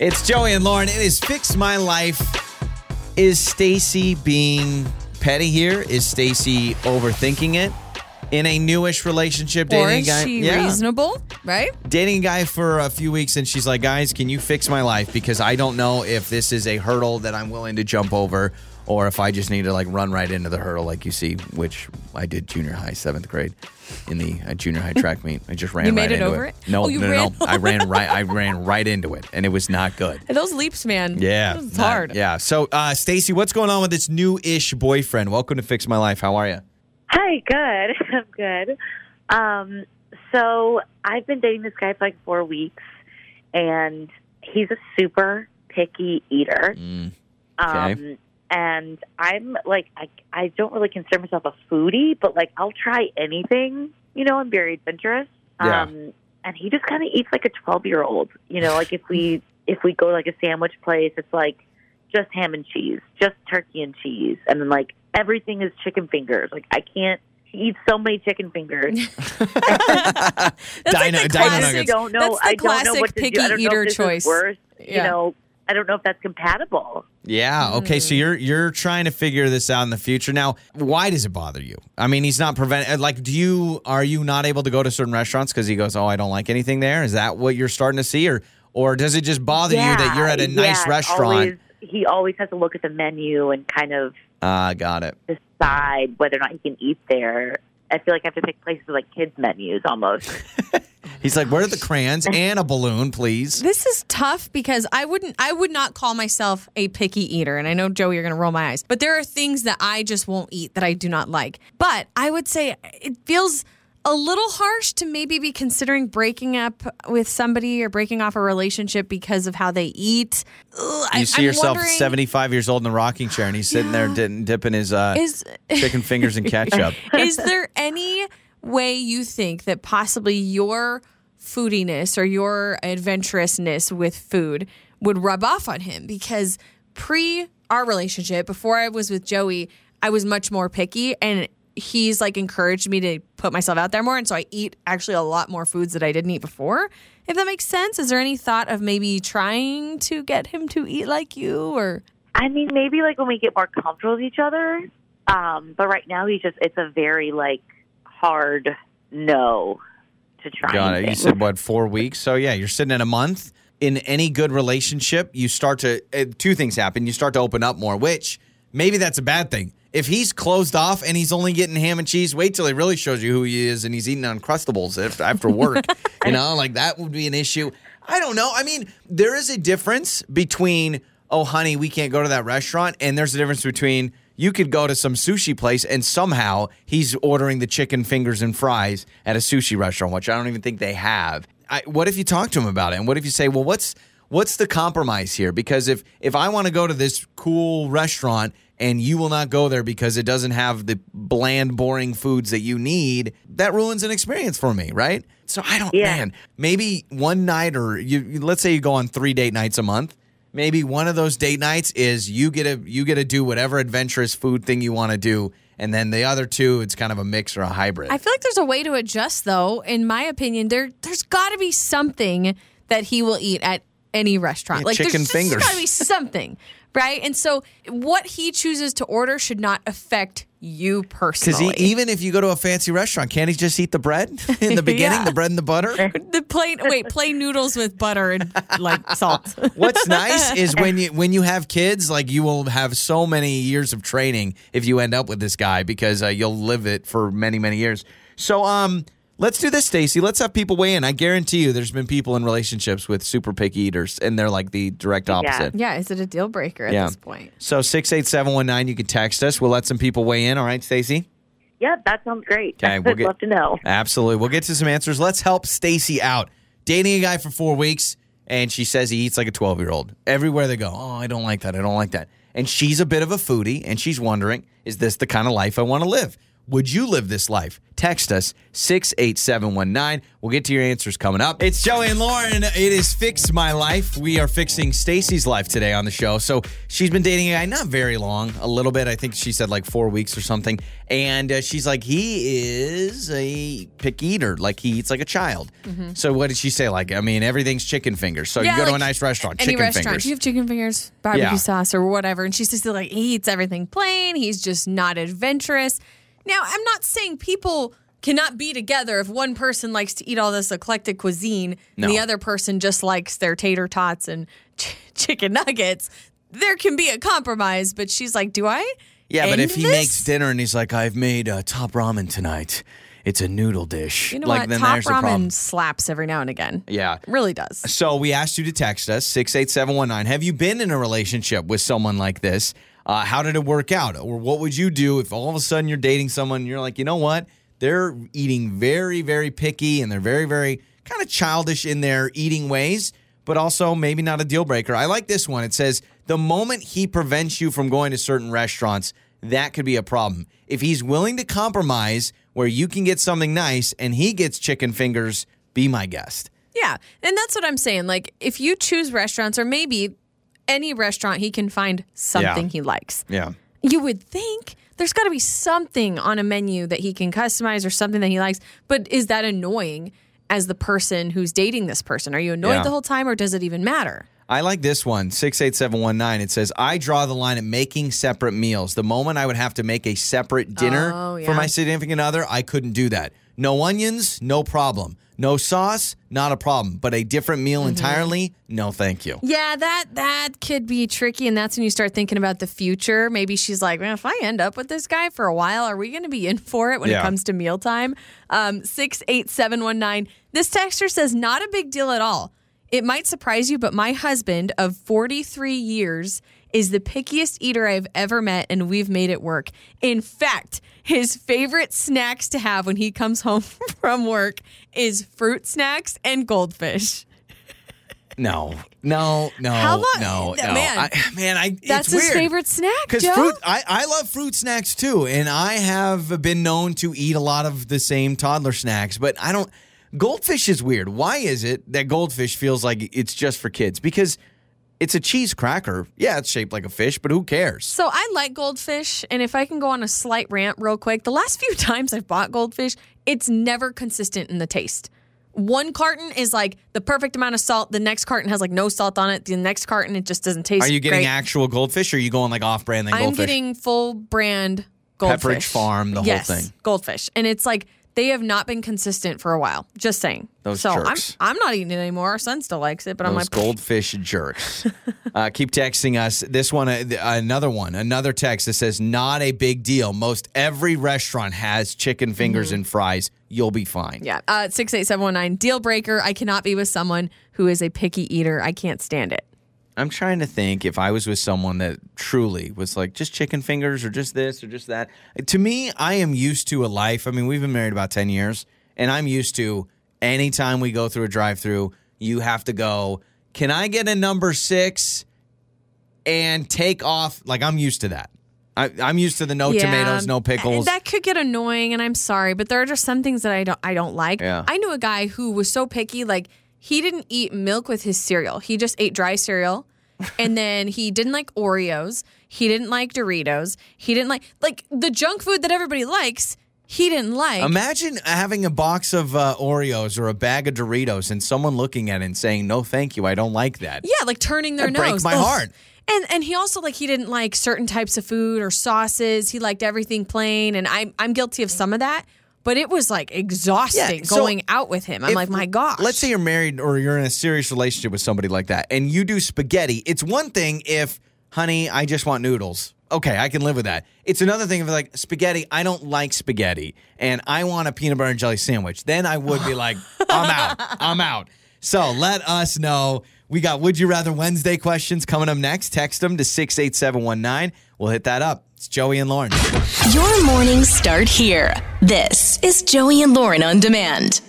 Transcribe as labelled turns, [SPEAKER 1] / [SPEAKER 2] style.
[SPEAKER 1] It's Joey and Lauren. It is Fix My Life. Is Stacy being petty here? Is Stacy overthinking it? In a newish relationship,
[SPEAKER 2] Or
[SPEAKER 1] dating a
[SPEAKER 2] is
[SPEAKER 1] guy.
[SPEAKER 2] she
[SPEAKER 1] Yeah.
[SPEAKER 2] reasonable? Right?
[SPEAKER 1] dating a guy for a few weeks and she's like, guys, can you fix my life? Because I don't know if this is a hurdle that I'm willing to jump over or if I just need to like run right into the hurdle like you see, which I did junior high, seventh grade in the uh, junior high track meet. I just ran
[SPEAKER 2] You
[SPEAKER 1] right
[SPEAKER 2] made it
[SPEAKER 1] into
[SPEAKER 2] over
[SPEAKER 1] it.
[SPEAKER 2] it?
[SPEAKER 1] No,
[SPEAKER 2] Oh,
[SPEAKER 1] no, no, no. I ran right I ran right into it and it was not good.
[SPEAKER 2] Hey, Those leaps, man.
[SPEAKER 1] Yeah.
[SPEAKER 2] It's hard.
[SPEAKER 1] Yeah. So uh Stacy, what's going on with this new-ish boyfriend? Welcome to Fix My Life. How are you?
[SPEAKER 3] Hi, good. I'm good. Um, so I've been dating this guy for like four weeks, and he's a super picky eater.
[SPEAKER 1] Mm,
[SPEAKER 3] Um, and I'm like, I, I don't really consider myself a foodie, but like, I'll try anything. You know, I'm very adventurous.
[SPEAKER 1] Yeah.
[SPEAKER 3] Um, and he just kind of eats like a 12 year old. You know, like if we if we go to like a sandwich place, it's like just ham and cheese, just turkey and cheese, and then like everything is chicken fingers. Like I can't. eat so many chicken fingers.
[SPEAKER 2] That's
[SPEAKER 1] Dino-
[SPEAKER 2] like the
[SPEAKER 1] Dino
[SPEAKER 3] I
[SPEAKER 2] classic,
[SPEAKER 1] nuggets.
[SPEAKER 3] don't know.
[SPEAKER 2] That's the
[SPEAKER 3] I don't know what to
[SPEAKER 2] picky
[SPEAKER 3] do. I don't know
[SPEAKER 2] eater
[SPEAKER 3] if
[SPEAKER 2] choice.
[SPEAKER 3] Worse.
[SPEAKER 2] Yeah.
[SPEAKER 3] You know, I don't know if that's compatible.
[SPEAKER 1] Yeah. Okay. So hmm. you're you're trying to figure this out in the future. Now, why does it bother you? I mean, he's not preventing. Uh, like, do you are you not able to go to certain restaurants because he goes, "Oh, I don't like anything there"? Is that what you're starting to see, or or does it just bother you that you're at a nice
[SPEAKER 3] it's
[SPEAKER 1] restaurant?
[SPEAKER 3] Always, he always has to look at the menu and kind of
[SPEAKER 1] Ah, got it.
[SPEAKER 3] decide whether or not he can eat there. I feel like I have to pick places with, like kids menus almost.
[SPEAKER 1] He's like, "Where are the crayons and a balloon, please?"
[SPEAKER 2] This is tough because I wouldn't I would not call myself a picky eater and I know Joey you're going to roll my eyes. But there are things that I just won't eat that I do not like. But I would say it feels a little harsh to maybe be considering breaking up with somebody or breaking off a relationship because of how they eat. Ugh, I-
[SPEAKER 1] You see
[SPEAKER 2] I'm
[SPEAKER 1] yourself
[SPEAKER 2] wondering,
[SPEAKER 1] 75 years old in a rocking chair, and he's sitting there di- dipping his uh,
[SPEAKER 2] Is
[SPEAKER 1] chicken fingers in ketchup.
[SPEAKER 2] is there any way you think that possibly your foodiness or your adventurousness with food would rub off on him? Because pre our relationship, before I was with Joey, I was much more picky and he's like encouraged me to put myself out there more. And so I eat actually a lot more foods that I didn't eat before. If that makes sense. Is there any thought of maybe trying to get him to eat like you or
[SPEAKER 3] I mean, maybe like when we get more comfortable with each other. Um, but right now, he's just it's a very like hard no to try.
[SPEAKER 1] Got it. You said what four weeks? So yeah, you're sitting in a month. In any good relationship, you start to uh, two things happen. You start to open up more, which maybe that's a bad thing. If he's closed off and he's only getting ham and cheese, wait till he really shows you who he is and he's eating uncrustables af- after work. you know, like that would be an issue. I don't know. I mean, there is a difference between oh, honey, we can't go to that restaurant, and there's a difference between you could go to some sushi place and somehow he's ordering the chicken fingers and fries at a sushi restaurant, which I don't even think they have. I, what if you talk to him about it? And what if you say, well, what's what's the compromise here? Because if if I want to go to this cool restaurant and you will not go there because it doesn't have the bland, boring foods that you need, that ruins an experience for me, right? So I don't,
[SPEAKER 3] Yeah.
[SPEAKER 1] man. Maybe one night, or you, you- let's say you go on three date nights a month. Maybe one of those date nights is you get to you get to do whatever adventurous food thing you want to do, and then the other two, it's kind of a mix or a hybrid.
[SPEAKER 2] I feel like there's a way to adjust, though. In my opinion, there there's got to be something that he will eat at any restaurant.
[SPEAKER 1] Yeah,
[SPEAKER 2] like
[SPEAKER 1] chicken
[SPEAKER 2] there's
[SPEAKER 1] fingers.
[SPEAKER 2] got to be something, right? And so, what he chooses to order should not affect you personally.
[SPEAKER 1] Because even if you go to a fancy restaurant, can't he just eat the bread in the beginning,
[SPEAKER 2] Yeah.
[SPEAKER 1] the bread and the butter?
[SPEAKER 2] the plain wait, plain noodles with butter and like salt.
[SPEAKER 1] What's nice is when you when you have kids, like you will have so many years of training if you end up with this guy because uh, you'll live it for many many years. So um, let's do this, Stacy. Let's have people weigh in. I guarantee you, there's been people in relationships with super picky eaters, and they're like the direct opposite.
[SPEAKER 2] yeah, is it a deal breaker at
[SPEAKER 1] Yeah.
[SPEAKER 2] this point?
[SPEAKER 1] So six eight seven one nine, you can text us. We'll let some people weigh in. All right, Stacy.
[SPEAKER 3] Yeah, that sounds great.
[SPEAKER 1] Okay, we'll
[SPEAKER 3] I'd
[SPEAKER 1] get-
[SPEAKER 3] love to know.
[SPEAKER 1] Absolutely. We'll get to some answers. Let's help Stacy out. Dating a guy for four weeks, and she says he eats like a 12 year old. Everywhere they go, oh, I don't like that. I don't like that. And she's a bit of a foodie, and she's wondering, is this the kind of life I want to live? Would you live this life? Text us 68719. We'll get to your answers coming up. It's Joey and Lauren. It is Fix My Life. We are fixing Stacy's life today on the show. So she's been dating a guy not very long, a little bit. I think she said like four weeks or something. And uh, she's like, he is a pick eater. Like he eats like a child. So what did she say? Like, I mean, everything's chicken fingers. So
[SPEAKER 2] Mm-hmm. Yeah,
[SPEAKER 1] you go to a nice restaurant,
[SPEAKER 2] Any
[SPEAKER 1] chicken
[SPEAKER 2] restaurant.
[SPEAKER 1] fingers.
[SPEAKER 2] You have chicken fingers, barbecue
[SPEAKER 1] Yeah.
[SPEAKER 2] sauce, or whatever? And she's just like, he eats everything plain. He's just not adventurous. Now, I'm not saying people cannot be together if one person likes to eat all this eclectic cuisine
[SPEAKER 1] No.
[SPEAKER 2] and the other person just likes their tater tots and ch- chicken nuggets. There can be a compromise, but she's like, do I?
[SPEAKER 1] Yeah, but if he
[SPEAKER 2] this?
[SPEAKER 1] makes dinner and he's like, I've made uh, top ramen tonight, it's a noodle dish.
[SPEAKER 2] You know
[SPEAKER 1] like,
[SPEAKER 2] what?
[SPEAKER 1] then
[SPEAKER 2] Top
[SPEAKER 1] there's the problem.
[SPEAKER 2] ramen slaps every now and again.
[SPEAKER 1] Yeah.
[SPEAKER 2] It really does.
[SPEAKER 1] So we asked you to text us 68719. Have you been in a relationship with someone like this? Uh, how did it work out? Or what would you do if all of a sudden you're dating someone and you're like, you know what? They're eating very, very picky and they're very, very kind of childish in their eating ways, but also maybe not a deal breaker. I like this one. It says, the moment he prevents you from going to certain restaurants, that could be a problem. If he's willing to compromise where you can get something nice and he gets chicken fingers, be my guest.
[SPEAKER 2] Yeah. And that's what I'm saying. Like, if you choose restaurants or maybe any restaurant, he can find something
[SPEAKER 1] Yeah.
[SPEAKER 2] he likes.
[SPEAKER 1] Yeah.
[SPEAKER 2] You would think there's got to be something on a menu that he can customize or something that he likes. But is that annoying as the person who's dating this person? Are you annoyed
[SPEAKER 1] Yeah.
[SPEAKER 2] the whole time or does it even matter?
[SPEAKER 1] I like this one, 68719. It says, I draw the line at making separate meals. The moment I would have to make a separate dinner
[SPEAKER 2] Oh,
[SPEAKER 1] for my significant other, I couldn't do that. No onions, no problem. No sauce, not a problem. But a different meal
[SPEAKER 2] Mm-hmm.
[SPEAKER 1] entirely, no thank you.
[SPEAKER 2] Yeah, that that could be tricky, and that's when you start thinking about the future. Maybe she's like, "Man, if I end up with this guy for a while, are we going to be in for it when
[SPEAKER 1] Yeah.
[SPEAKER 2] it comes to mealtime?" Um, Six eight seven one nine. This texter says, "Not a big deal at all. It might surprise you, but my husband of forty three years is the pickiest eater I've ever met, and we've made it work. In fact." His favorite snacks to have when he comes home from work is fruit snacks and goldfish.
[SPEAKER 1] No, no, no,
[SPEAKER 2] How about-
[SPEAKER 1] no, no.
[SPEAKER 2] man,
[SPEAKER 1] I, man, I,
[SPEAKER 2] That's his
[SPEAKER 1] weird.
[SPEAKER 2] favorite snack,
[SPEAKER 1] Because fruit, I, I love fruit snacks too, and I have been known to eat a lot of the same toddler snacks, but I don't. Goldfish is weird. Why is it that goldfish feels like it's just for kids? Because it's a cheese cracker. Yeah, it's shaped like a fish, but who cares?
[SPEAKER 2] So I like goldfish, and if I can go on a slight rant real quick, the last few times I've bought goldfish, it's never consistent in the taste. One carton is like the perfect amount of salt. The next carton has like no salt on it. The next carton it just doesn't taste.
[SPEAKER 1] Are you getting
[SPEAKER 2] great.
[SPEAKER 1] actual goldfish, or are you going like off-brand then
[SPEAKER 2] I'm
[SPEAKER 1] goldfish?
[SPEAKER 2] getting full brand goldfish.
[SPEAKER 1] Pepperidge Farm, the whole thing.
[SPEAKER 2] Goldfish, and it's like they have not been consistent for a while. Just saying.
[SPEAKER 1] Those
[SPEAKER 2] so
[SPEAKER 1] jerks.
[SPEAKER 2] I'm I'm not eating it anymore. Our son still likes it, but I'm like,
[SPEAKER 1] goldfish jerks. uh, keep texting us. This one, uh, another one, another text that says, "Not a big deal. Most every restaurant has chicken fingers and fries. You'll be fine."
[SPEAKER 2] Mm-hmm. Yeah. Uh, 68719. Deal breaker. I cannot be with someone who is a picky eater. I can't stand it.
[SPEAKER 1] I'm trying to think if I was with someone that truly was like just chicken fingers or just this or just that. To me, I am used to a life. I mean, we've been married about 10 years, and I'm used to anytime we go through a drive through, you have to go, Can I get a number six and take off? Like, I'm used to that. I, I'm used to the no
[SPEAKER 2] Yeah.
[SPEAKER 1] tomatoes, no pickles.
[SPEAKER 2] That could get annoying, and I'm sorry, but there are just some things that I don't I don't like.
[SPEAKER 1] Yeah.
[SPEAKER 2] I knew a guy who was so picky, like he didn't eat milk with his cereal. He just ate dry cereal. and then he didn't like Oreos. He didn't like Doritos. He didn't like like the junk food that everybody likes. He didn't like.
[SPEAKER 1] Imagine having a box of uh, Oreos or a bag of Doritos and someone looking at it and saying, No, thank you. I don't like that.
[SPEAKER 2] Yeah, like turning their
[SPEAKER 1] That'd break my
[SPEAKER 2] Ugh.
[SPEAKER 1] heart.
[SPEAKER 2] And and he also like he didn't like certain types of food or sauces. He liked everything plain, and I'm I'm guilty of some of that. But it was like exhausting
[SPEAKER 1] Yeah, so
[SPEAKER 2] going out with him. I'm
[SPEAKER 1] If-
[SPEAKER 2] like, my gosh.
[SPEAKER 1] Let's say you're married or you're in a serious relationship with somebody like that and you do spaghetti. It's one thing if, honey, I just want noodles. Okay, I can live with that. It's another thing if like spaghetti, I don't like spaghetti and I want a peanut butter and jelly sandwich. Then I would be like, I'm out. I'm out. So let us know. We got Would You Rather Wednesday questions coming up next. Text them to 68719. We'll hit that up. It's Joey and Lauren.
[SPEAKER 4] Your mornings start here. This is Joey and Lauren on demand.